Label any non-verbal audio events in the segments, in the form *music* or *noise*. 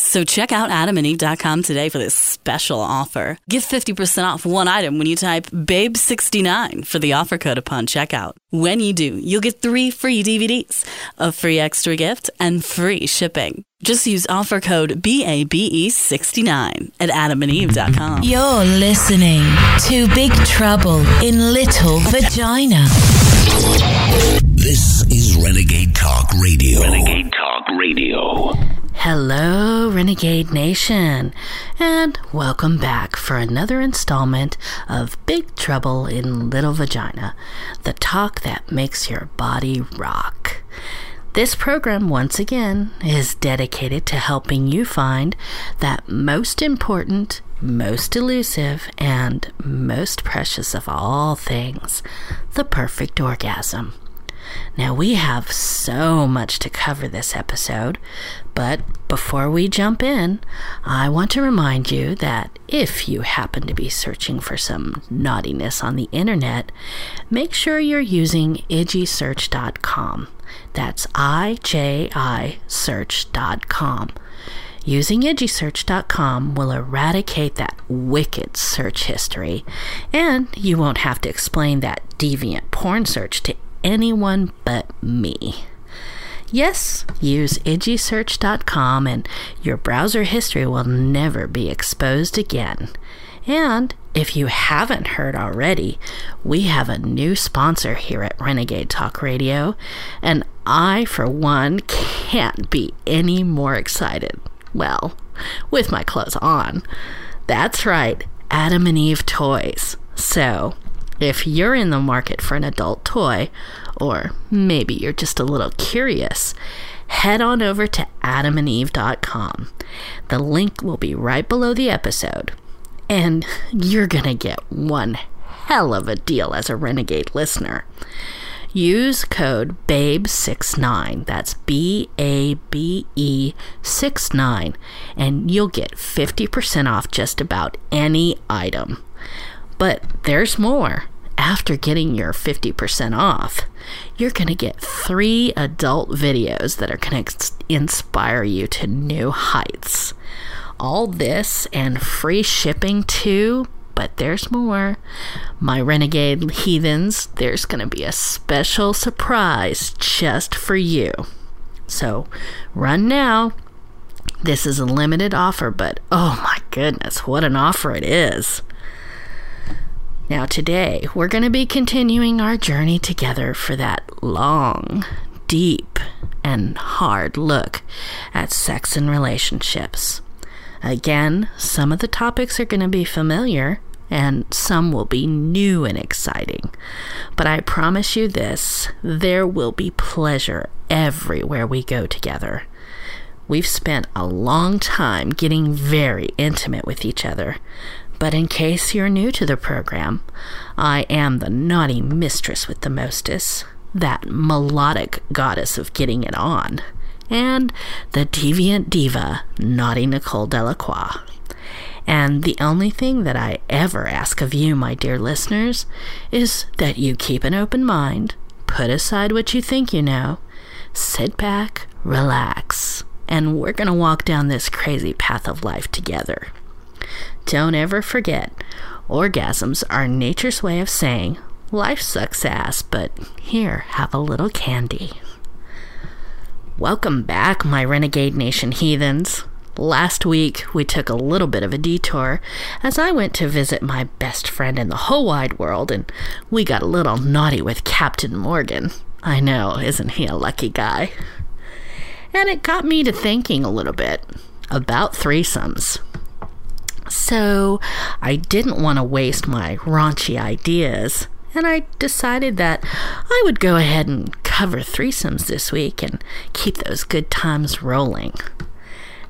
So check out adamandeve.com today for this special offer. Get 50% off one item when you type BABE69 for the offer code upon checkout. When you do, you'll get three free DVDs, a free extra gift, and free shipping. Just use offer code BABE69 at adamandeve.com. You're listening to Big Trouble in Little Vagina. This is Renegade Talk Radio. Renegade Talk Radio. Hello, Renegade Nation, and welcome back for another installment of Big Trouble in Little Vagina, the talk that makes your body rock. This program, once again, is dedicated to helping you find that most important, most elusive, and most precious of all things the perfect orgasm. Now, we have so much to cover this episode, but before we jump in, I want to remind you that if you happen to be searching for some naughtiness on the internet, make sure you're using ijisearch.com. That's I J I search.com. Using ijisearch.com will eradicate that wicked search history, and you won't have to explain that deviant porn search to anyone but me. Yes, use ijisearch.com and your browser history will never be exposed again. And if you haven't heard already, we have a new sponsor here at Renegade Talk Radio, and I, for one, can't be any more excited. Well, with my clothes on. That's right, Adam and Eve Toys. So, if you're in the market for an adult toy, or maybe you're just a little curious, head on over to adamandeve.com. The link will be right below the episode. And you're going to get one hell of a deal as a Renegade listener. Use code BABE69, that's B A B E 69, and you'll get 50% off just about any item. But there's more. After getting your 50% off, you're going to get three adult videos that are going to inspire you to new heights. All this and free shipping too, but there's more. My renegade heathens, there's going to be a special surprise just for you. So run now. This is a limited offer, but oh my goodness, what an offer it is! Now, today, we're going to be continuing our journey together for that long, deep, and hard look at sex and relationships. Again, some of the topics are going to be familiar, and some will be new and exciting. But I promise you this there will be pleasure everywhere we go together. We've spent a long time getting very intimate with each other, but in case you're new to the program, I am the naughty mistress with the mostess, that melodic goddess of getting it on, and the deviant diva, naughty Nicole Delacroix. And the only thing that I ever ask of you, my dear listeners, is that you keep an open mind, put aside what you think you know, sit back, relax, and we're going to walk down this crazy path of life together. Don't ever forget, orgasms are nature's way of saying, life sucks ass, but here, have a little candy. Welcome back, my Renegade Nation heathens. Last week, we took a little bit of a detour as I went to visit my best friend in the whole wide world, and we got a little naughty with Captain Morgan. I know, isn't he a lucky guy? And it got me to thinking a little bit about threesomes. So I didn't want to waste my raunchy ideas, and I decided that I would go ahead and cover threesomes this week and keep those good times rolling.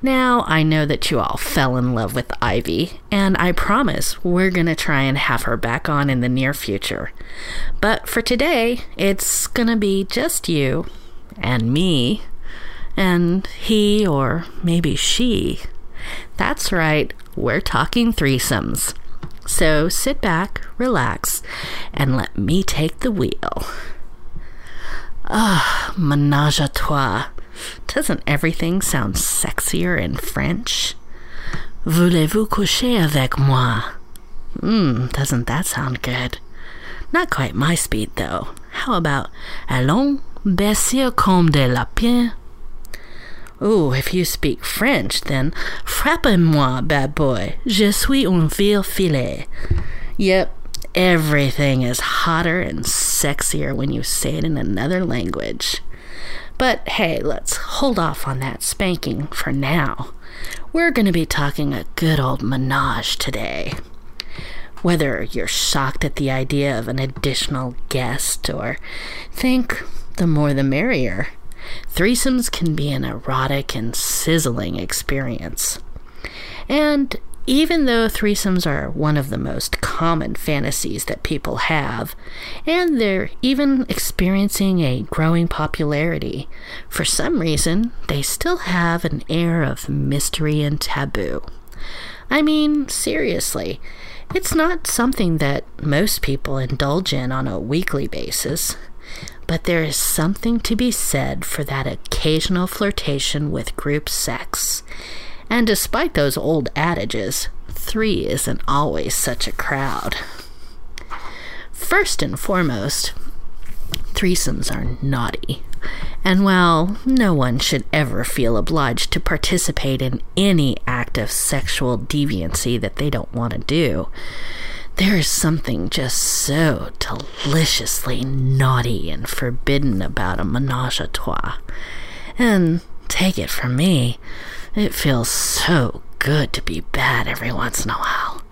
Now, I know that you all fell in love with Ivy, and I promise we're going to try and have her back on in the near future. But for today, it's going to be just you and me and he or maybe she. That's right, we're talking threesomes. So sit back, relax, and let me take the wheel. Ah, menage a trois. Doesn't everything sound sexier in French? Voulez-vous coucher avec moi? Hmm, doesn't that sound good? Not quite my speed, though. How about Allons, baiser comme des lapins? Ooh, if you speak French, then frappez-moi, bad boy. Je suis un vil filet. Yep, everything is hotter and sexier when you say it in another language. But hey, let's hold off on that spanking for now. We're going to be talking a good old menage today. Whether you're shocked at the idea of an additional guest or think the more the merrier, threesomes can be an erotic and sizzling experience. And even though threesomes are one of the most common fantasies that people have, and they're even experiencing a growing popularity, for some reason they still have an air of mystery and taboo. I mean, seriously, it's not something that most people indulge in on a weekly basis. But there is something to be said for that occasional flirtation with group sex and despite those old adages, three isn't always such a crowd. First and foremost, threesomes are naughty. And while no one should ever feel obliged to participate in any act of sexual deviancy that they don't want to do, there is something just so deliciously naughty and forbidden about a menage a trois. And take it from me, it feels so good to be bad every once in a while.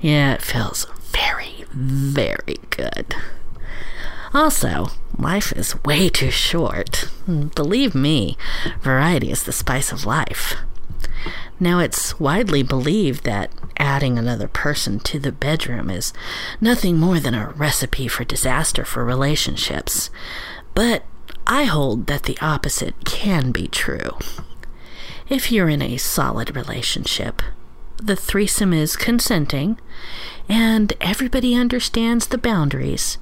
Yeah, it feels very, very good. Also, life is way too short. Believe me, variety is the spice of life. Now, it's widely believed that adding another person to the bedroom is nothing more than a recipe for disaster for relationships. But I hold that the opposite can be true. If you're in a solid relationship, the threesome is consenting, and everybody understands the boundaries.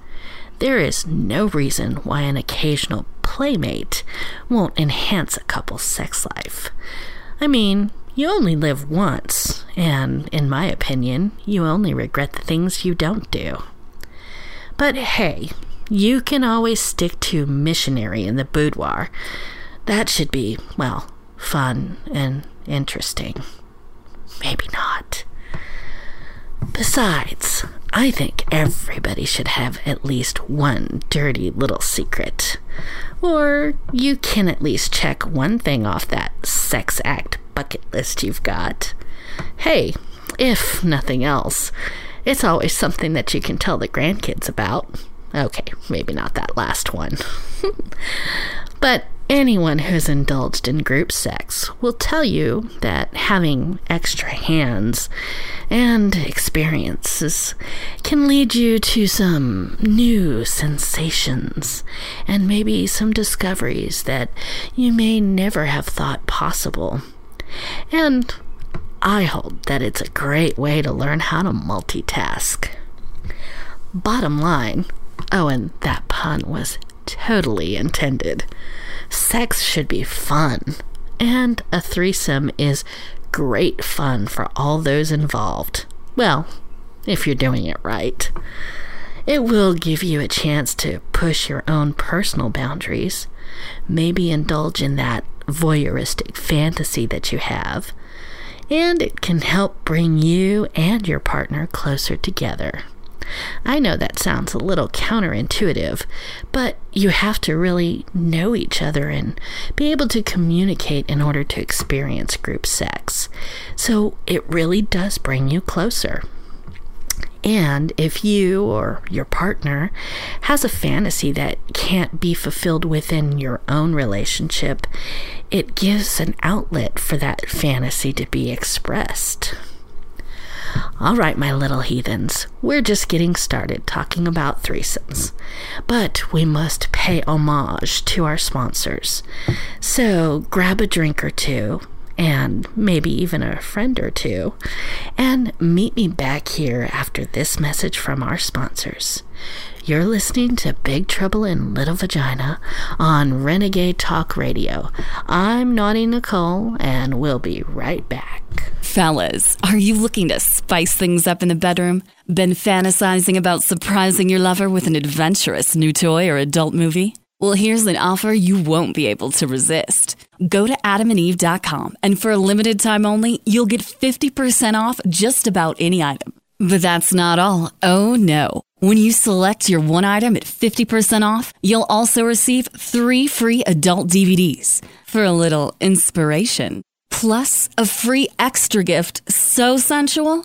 There is no reason why an occasional playmate won't enhance a couple's sex life. I mean, you only live once, and in my opinion, you only regret the things you don't do. But hey, you can always stick to missionary in the boudoir. That should be, well, fun and interesting. Maybe not. Besides, I think everybody should have at least one dirty little secret. Or you can at least check one thing off that sex act bucket list you've got. Hey, if nothing else, it's always something that you can tell the grandkids about. Okay, maybe not that last one. *laughs* but Anyone who's indulged in group sex will tell you that having extra hands and experiences can lead you to some new sensations and maybe some discoveries that you may never have thought possible. And I hold that it's a great way to learn how to multitask. Bottom line, oh, and that pun was totally intended. Sex should be fun, and a threesome is great fun for all those involved. Well, if you're doing it right. It will give you a chance to push your own personal boundaries, maybe indulge in that voyeuristic fantasy that you have, and it can help bring you and your partner closer together. I know that sounds a little counterintuitive, but you have to really know each other and be able to communicate in order to experience group sex. So it really does bring you closer. And if you or your partner has a fantasy that can't be fulfilled within your own relationship, it gives an outlet for that fantasy to be expressed. All right, my little heathens, we're just getting started talking about threesomes. But we must pay homage to our sponsors. So grab a drink or two, and maybe even a friend or two, and meet me back here after this message from our sponsors. You're listening to Big Trouble in Little Vagina on Renegade Talk Radio. I'm Naughty Nicole, and we'll be right back. Fellas, are you looking to spice things up in the bedroom? Been fantasizing about surprising your lover with an adventurous new toy or adult movie? Well, here's an offer you won't be able to resist. Go to adamandeve.com, and for a limited time only, you'll get 50% off just about any item. But that's not all. Oh no. When you select your one item at 50% off, you'll also receive three free adult DVDs for a little inspiration. Plus, a free extra gift so sensual,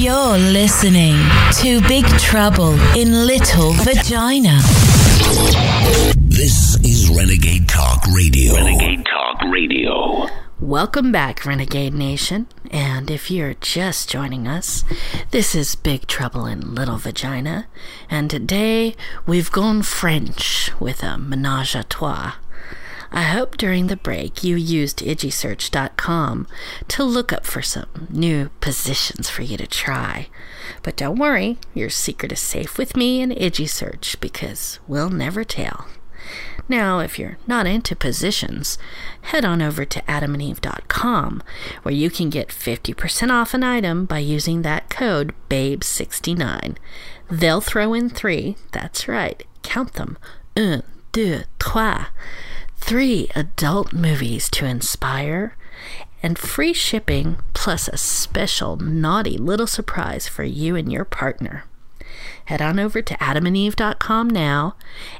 You're listening to Big Trouble in Little Vagina. This is Renegade Talk Radio. Renegade Talk Radio. Welcome back, Renegade Nation. And if you're just joining us, this is Big Trouble in Little Vagina. And today we've gone French with a menage a trois. I hope during the break you used IjiSearch.com to look up for some new positions for you to try. But don't worry, your secret is safe with me and IjiSearch because we'll never tell. Now, if you're not into positions, head on over to adamandeve.com where you can get 50% off an item by using that code BABE69. They'll throw in three, that's right, count them, un, deux, trois, three adult movies to inspire, and free shipping plus a special naughty little surprise for you and your partner. Head on over to adamandeve.com now,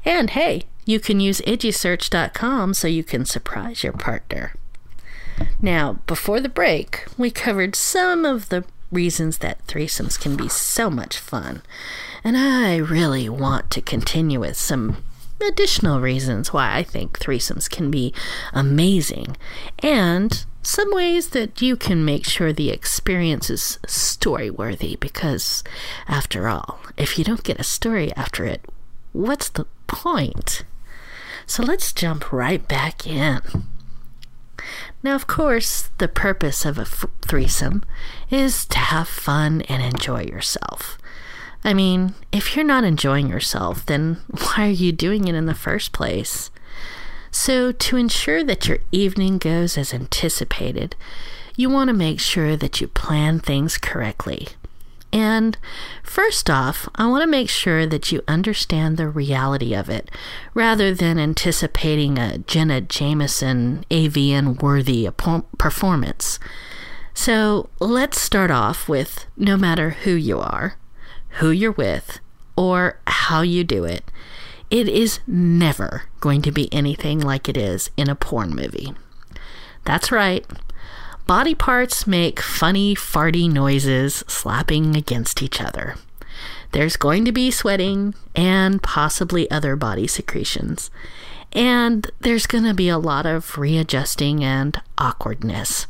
and hey, you can use ijisearch.com so you can surprise your partner. Now, before the break, we covered some of the reasons that threesomes can be so much fun, and I really want to continue with some additional reasons why I think threesomes can be amazing, and some ways that you can make sure the experience is story worthy because, after all, if you don't get a story after it, what's the point? So let's jump right back in. Now, of course, the purpose of a f- threesome is to have fun and enjoy yourself. I mean, if you're not enjoying yourself, then *laughs* why are you doing it in the first place? So, to ensure that your evening goes as anticipated, you want to make sure that you plan things correctly. And first off, I want to make sure that you understand the reality of it rather than anticipating a Jenna Jameson AVN worthy performance. So let's start off with no matter who you are, who you're with, or how you do it, it is never going to be anything like it is in a porn movie. That's right. Body parts make funny, farty noises slapping against each other. There's going to be sweating and possibly other body secretions. And there's going to be a lot of readjusting and awkwardness.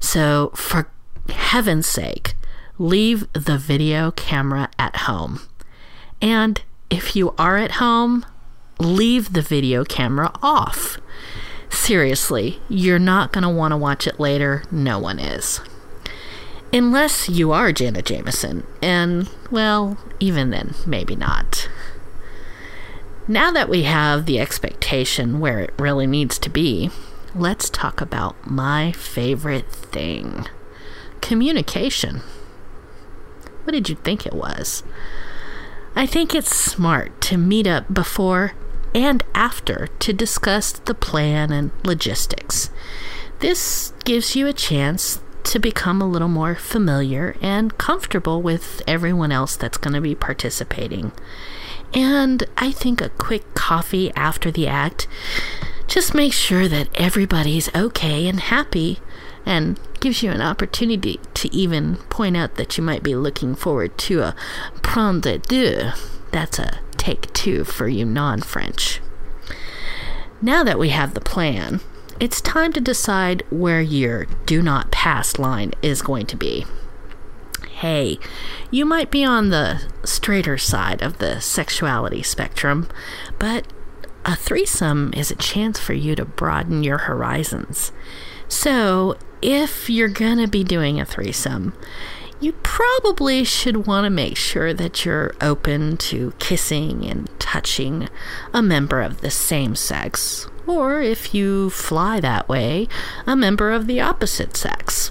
So, for heaven's sake, leave the video camera at home. And if you are at home, leave the video camera off. Seriously, you're not going to want to watch it later. No one is. Unless you are Janet Jameson, and well, even then, maybe not. Now that we have the expectation where it really needs to be, let's talk about my favorite thing communication. What did you think it was? I think it's smart to meet up before and after to discuss the plan and logistics. This gives you a chance to become a little more familiar and comfortable with everyone else that's going to be participating. And I think a quick coffee after the act just makes sure that everybody's okay and happy and gives you an opportunity to even point out that you might be looking forward to a prendre deux. That's a take two for you non French. Now that we have the plan, it's time to decide where your do not pass line is going to be. Hey, you might be on the straighter side of the sexuality spectrum, but a threesome is a chance for you to broaden your horizons. So, if you're going to be doing a threesome, you probably should want to make sure that you're open to kissing and touching a member of the same sex, or if you fly that way, a member of the opposite sex.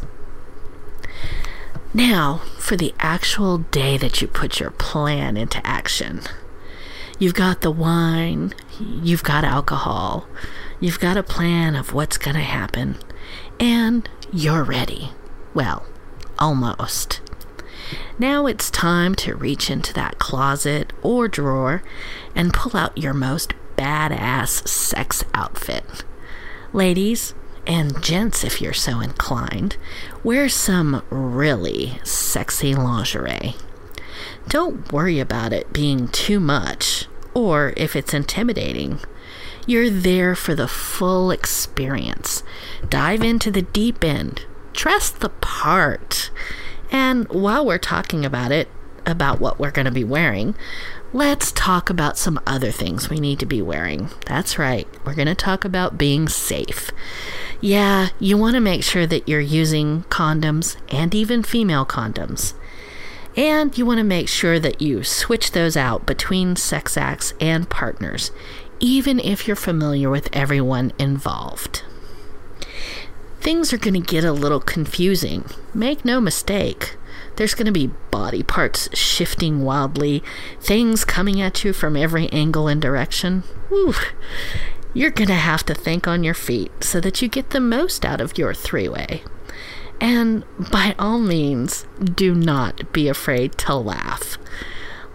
Now, for the actual day that you put your plan into action. You've got the wine, you've got alcohol, you've got a plan of what's going to happen, and you're ready. Well, almost. Now it's time to reach into that closet or drawer and pull out your most badass sex outfit. Ladies, and gents, if you're so inclined, wear some really sexy lingerie. Don't worry about it being too much, or if it's intimidating. You're there for the full experience. Dive into the deep end. Dress the part. And while we're talking about it, about what we're going to be wearing, let's talk about some other things we need to be wearing. That's right, we're going to talk about being safe. Yeah, you want to make sure that you're using condoms and even female condoms. And you want to make sure that you switch those out between sex acts and partners, even if you're familiar with everyone involved. Things are going to get a little confusing. Make no mistake. There's going to be body parts shifting wildly, things coming at you from every angle and direction. Whew. You're going to have to think on your feet so that you get the most out of your three way. And by all means, do not be afraid to laugh.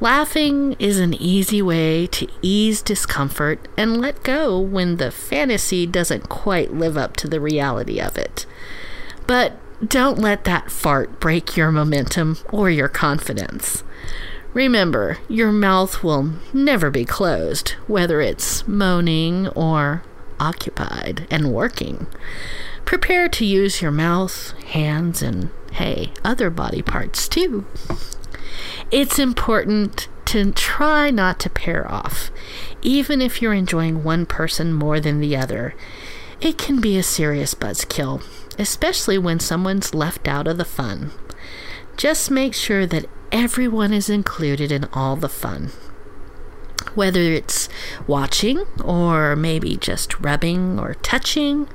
Laughing is an easy way to ease discomfort and let go when the fantasy doesn't quite live up to the reality of it. But don't let that fart break your momentum or your confidence. Remember, your mouth will never be closed, whether it's moaning or occupied and working. Prepare to use your mouth, hands, and hey, other body parts too. It's important to try not to pair off. Even if you're enjoying one person more than the other, it can be a serious buzzkill, especially when someone's left out of the fun. Just make sure that everyone is included in all the fun. Whether it's watching or maybe just rubbing or touching,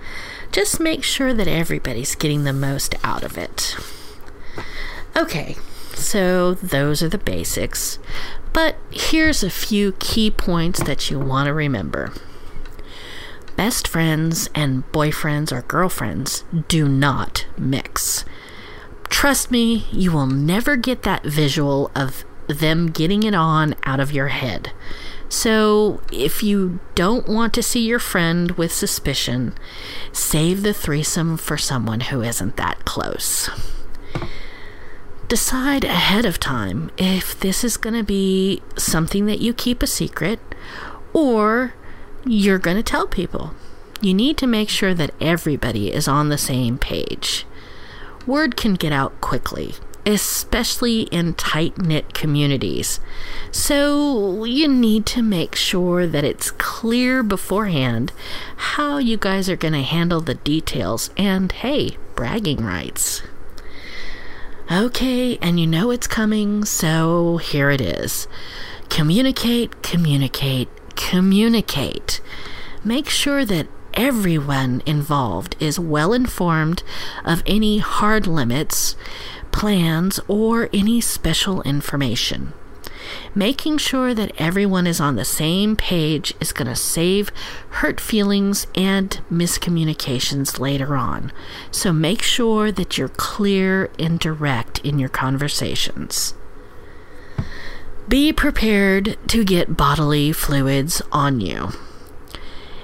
just make sure that everybody's getting the most out of it. Okay, so those are the basics, but here's a few key points that you want to remember. Best friends and boyfriends or girlfriends do not mix. Trust me, you will never get that visual of them getting it on out of your head. So, if you don't want to see your friend with suspicion, save the threesome for someone who isn't that close. Decide ahead of time if this is going to be something that you keep a secret or you're going to tell people. You need to make sure that everybody is on the same page word can get out quickly, especially in tight knit communities. So you need to make sure that it's clear beforehand how you guys are going to handle the details and, hey, bragging rights. Okay, and you know it's coming, so here it is. Communicate, communicate, communicate. Make sure that everyone involved is well informed of any hard limits, plans, or any special information. Making sure that everyone is on the same page is going to save hurt feelings and miscommunications later on. So make sure that you're clear and direct in your conversations. Be prepared to get bodily fluids on you.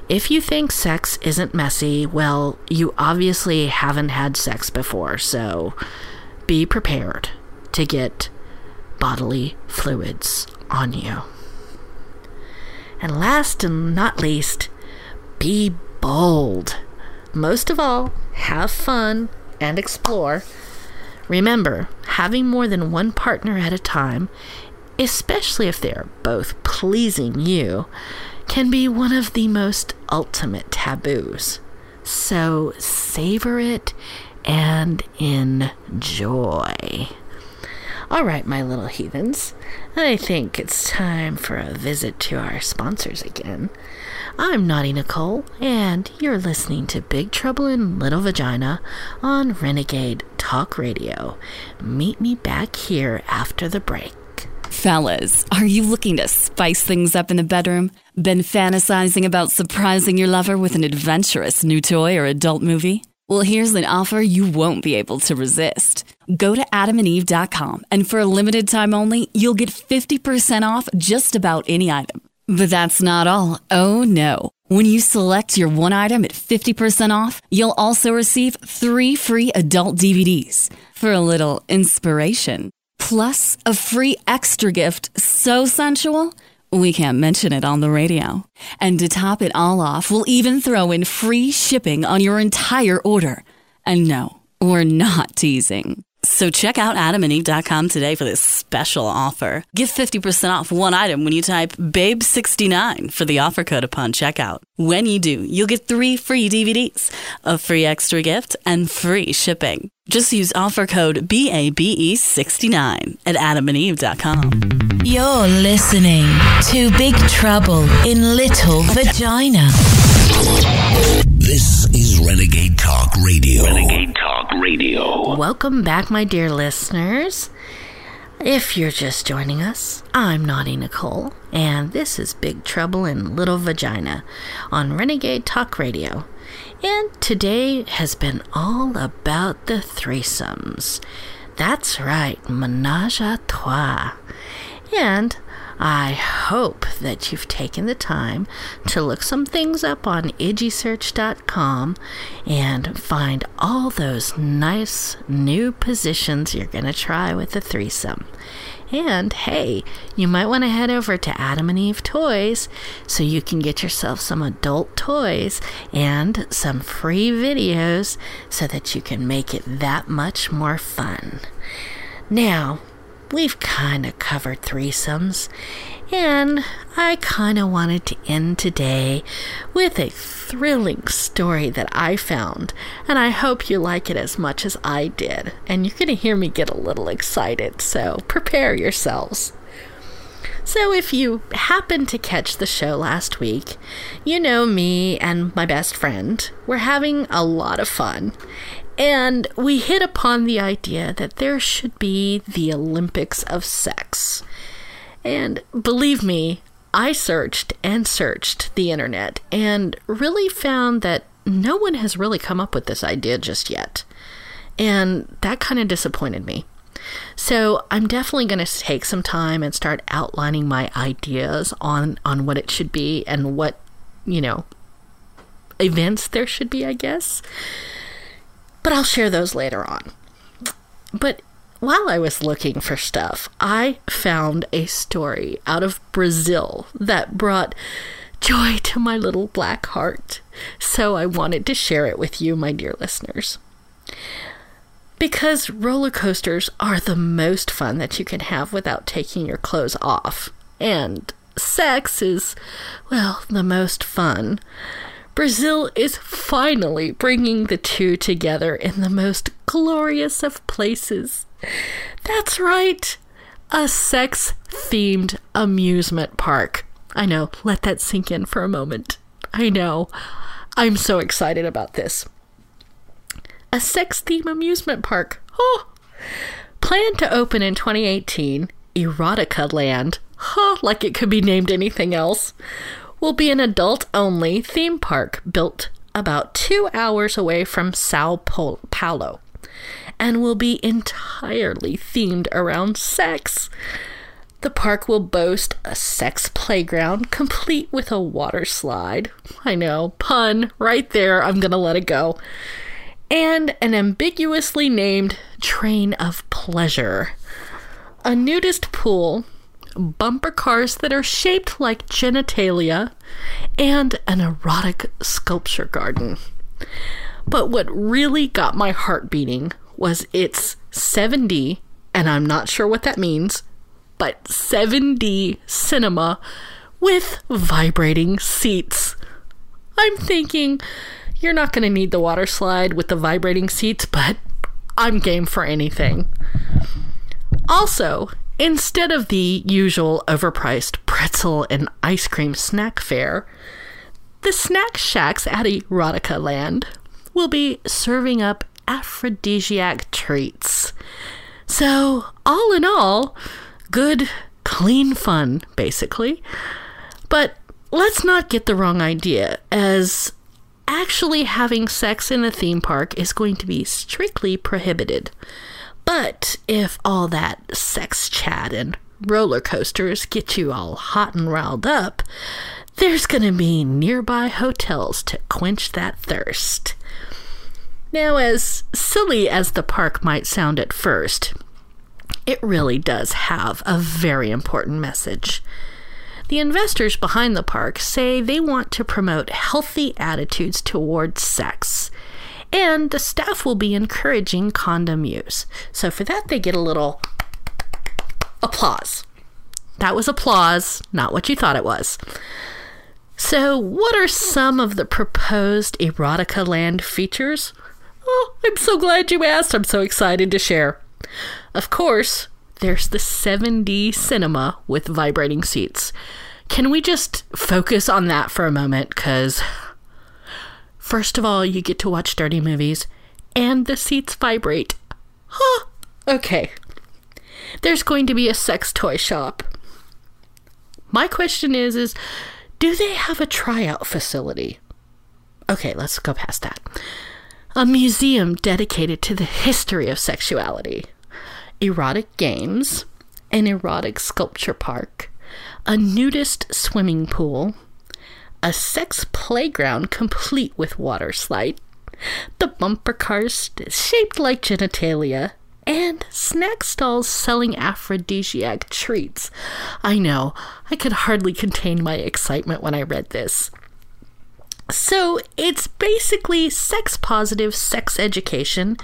If you think sex isn't messy, well, you obviously haven't had sex before, so be prepared to get bodily fluids on you. And last and not least, be bold. Most of all, have fun and explore. Remember, having more than one partner at a time, especially if they are both pleasing you, can be one of the most ultimate taboos. So savor it and enjoy. All right, my little heathens, I think it's time for a visit to our sponsors again. I'm Naughty Nicole, and you're listening to Big Trouble in Little Vagina on Renegade Talk Radio. Meet me back here after the break. Fellas, are you looking to spice things up in the bedroom? Been fantasizing about surprising your lover with an adventurous new toy or adult movie? Well, here's an offer you won't be able to resist. Go to adamandeve.com, and for a limited time only, you'll get 50% off just about any item. But that's not all. Oh no. When you select your one item at 50% off, you'll also receive three free adult DVDs for a little inspiration. Plus, a free extra gift so sensual, we can't mention it on the radio. And to top it all off, we'll even throw in free shipping on your entire order. And no, we're not teasing. So check out adamandeve.com today for this special offer. Get 50% off one item when you type BABE69 for the offer code upon checkout. When you do, you'll get three free DVDs, a free extra gift, and free shipping. Just use offer code BABE69 at adamandeve.com. You're listening to Big Trouble in Little Vagina. This is Renegade Talk Radio. Renegade Talk Radio. Welcome back, my dear listeners. If you're just joining us, I'm Naughty Nicole, and this is Big Trouble in Little Vagina on Renegade Talk Radio. And today has been all about the threesomes. That's right, menage a trois. And I hope that you've taken the time to look some things up on ijisearch.com and find all those nice new positions you're going to try with the threesome. And hey, you might want to head over to Adam and Eve Toys so you can get yourself some adult toys and some free videos so that you can make it that much more fun. Now, we've kind of covered threesomes, and I kind of wanted to end today with a thrilling story that I found, and I hope you like it as much as I did. And you're going to hear me get a little excited, so prepare yourselves. So, if you happened to catch the show last week, you know me and my best friend were having a lot of fun. And we hit upon the idea that there should be the Olympics of sex. And believe me, I searched and searched the internet and really found that no one has really come up with this idea just yet. And that kind of disappointed me. So I'm definitely going to take some time and start outlining my ideas on on what it should be and what, you know, events there should be, I guess. But I'll share those later on. But while I was looking for stuff, I found a story out of Brazil that brought joy to my little black heart. So I wanted to share it with you, my dear listeners. Because roller coasters are the most fun that you can have without taking your clothes off. And sex is, well, the most fun. Brazil is finally bringing the two together in the most glorious of places. That's right, a sex themed amusement park. I know, let that sink in for a moment. I know. I'm so excited about this. A sex themed amusement park. Oh! Planned to open in 2018, Erotica Land, huh, like it could be named anything else, will be an adult only theme park built about two hours away from Sao Paulo and will be entirely themed around sex. The park will boast a sex playground complete with a water slide. I know, pun right there, I'm gonna let it go. And an ambiguously named train of pleasure. A nudist pool, bumper cars that are shaped like genitalia, and an erotic sculpture garden. But what really got my heart beating was its 7D, and I'm not sure what that means, but 7D cinema with vibrating seats. I'm thinking you're not going to need the water slide with the vibrating seats, but I'm game for anything. Also, instead of the usual overpriced pretzel and ice cream snack fare, the snack shacks at Erotica Land will be serving up aphrodisiac treats. So, all in all, good, clean fun, basically. But let's not get the wrong idea, as actually having sex in a theme park is going to be strictly prohibited. But if all that sex chat and roller coasters get you all hot and riled up, there's going to be nearby hotels to quench that thirst. Now, as silly as the park might sound at first, it really does have a very important message. The investors behind the park say they want to promote healthy attitudes towards sex, and the staff will be encouraging condom use. So, for that, they get a little applause. That was applause, not what you thought it was. So, what are some of the proposed Erotica Land features? Oh, I'm so glad you asked. I'm so excited to share. Of course, there's the 7D cinema with vibrating seats. Can we just focus on that for a moment? Because, first of all, you get to watch dirty movies and the seats vibrate. Huh. Okay. There's going to be a sex toy shop. My question is is do they have a tryout facility? Okay, let's go past that a museum dedicated to the history of sexuality, erotic games, an erotic sculpture park, a nudist swimming pool, a sex playground complete with water slide, the bumper cars shaped like genitalia, and snack stalls selling aphrodisiac treats. I know, I could hardly contain my excitement when I read this. So it's basically sex positive sex education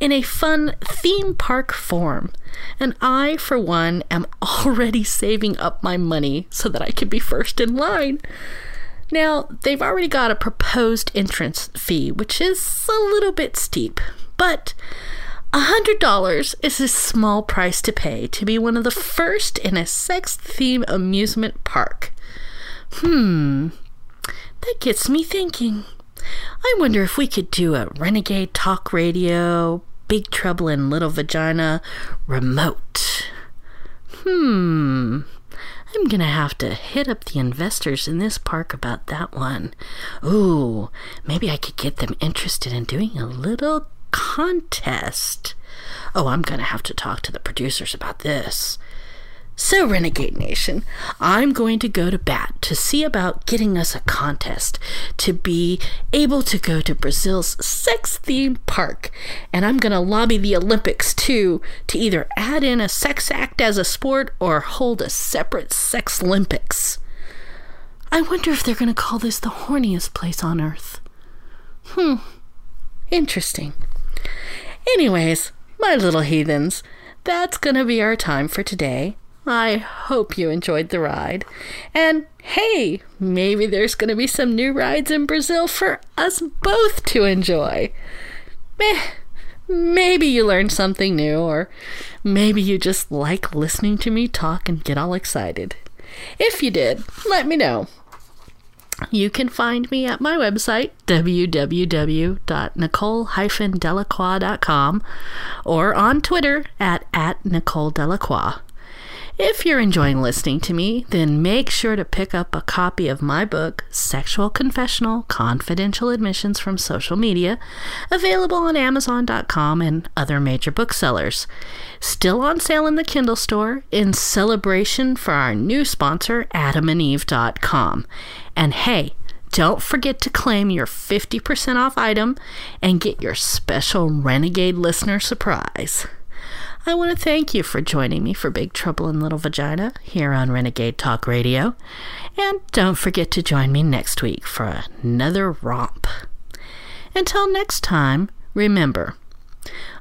in a fun theme park form. And I, for one, am *laughs* already saving up my money so that I can be first in line. Now, they've already got a proposed entrance fee, which is a little bit steep, but $100 is a small price to pay to be one of the first in a sex theme amusement park. Hmm, that gets me thinking. I wonder if we could do a renegade talk radio, Big Trouble in Little Vagina remote. Hmm. I'm gonna have to hit up the investors in this park about that one. Ooh, maybe I could get them interested in doing a little contest. Oh, I'm gonna have to talk to the producers about this. So, Renegade Nation, I'm going to go to bat to see about getting us a contest to be able to go to Brazil's sex themed park. And I'm going to lobby the Olympics too to either add in a sex act as a sport or hold a separate sex Olympics. I wonder if they're going to call this the horniest place on earth. Hmm, interesting. Anyways, my little heathens, that's going to be our time for today I hope you enjoyed the ride. And hey, maybe there's going to be some new rides in Brazil for us both to enjoy. Meh. Maybe you learned something new, or maybe you just like listening to me talk and get all excited. If you did, let me know. You can find me at my website, www.nicole-delacroix.com, or on Twitter at, at Nicole Delacroix. If you're enjoying listening to me, then make sure to pick up a copy of my book, Sexual Confessional Confidential Admissions from Social Media, available on Amazon.com and other major booksellers. Still on sale in the Kindle store in celebration for our new sponsor, adamandeve.com. And hey, don't forget to claim your 50% off item and get your special Renegade listener surprise. I want to thank you for joining me for Big Trouble in Little Vagina here on Renegade Talk Radio. And don't forget to join me next week for another romp. Until next time, remember,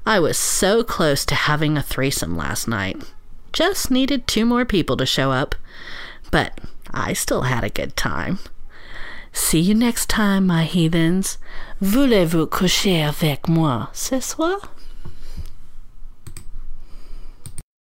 I was so close to having a threesome last night. Just needed two more people to show up, but I still had a good time. See you next time, my heathens. Voulez-vous coucher avec moi ce soir?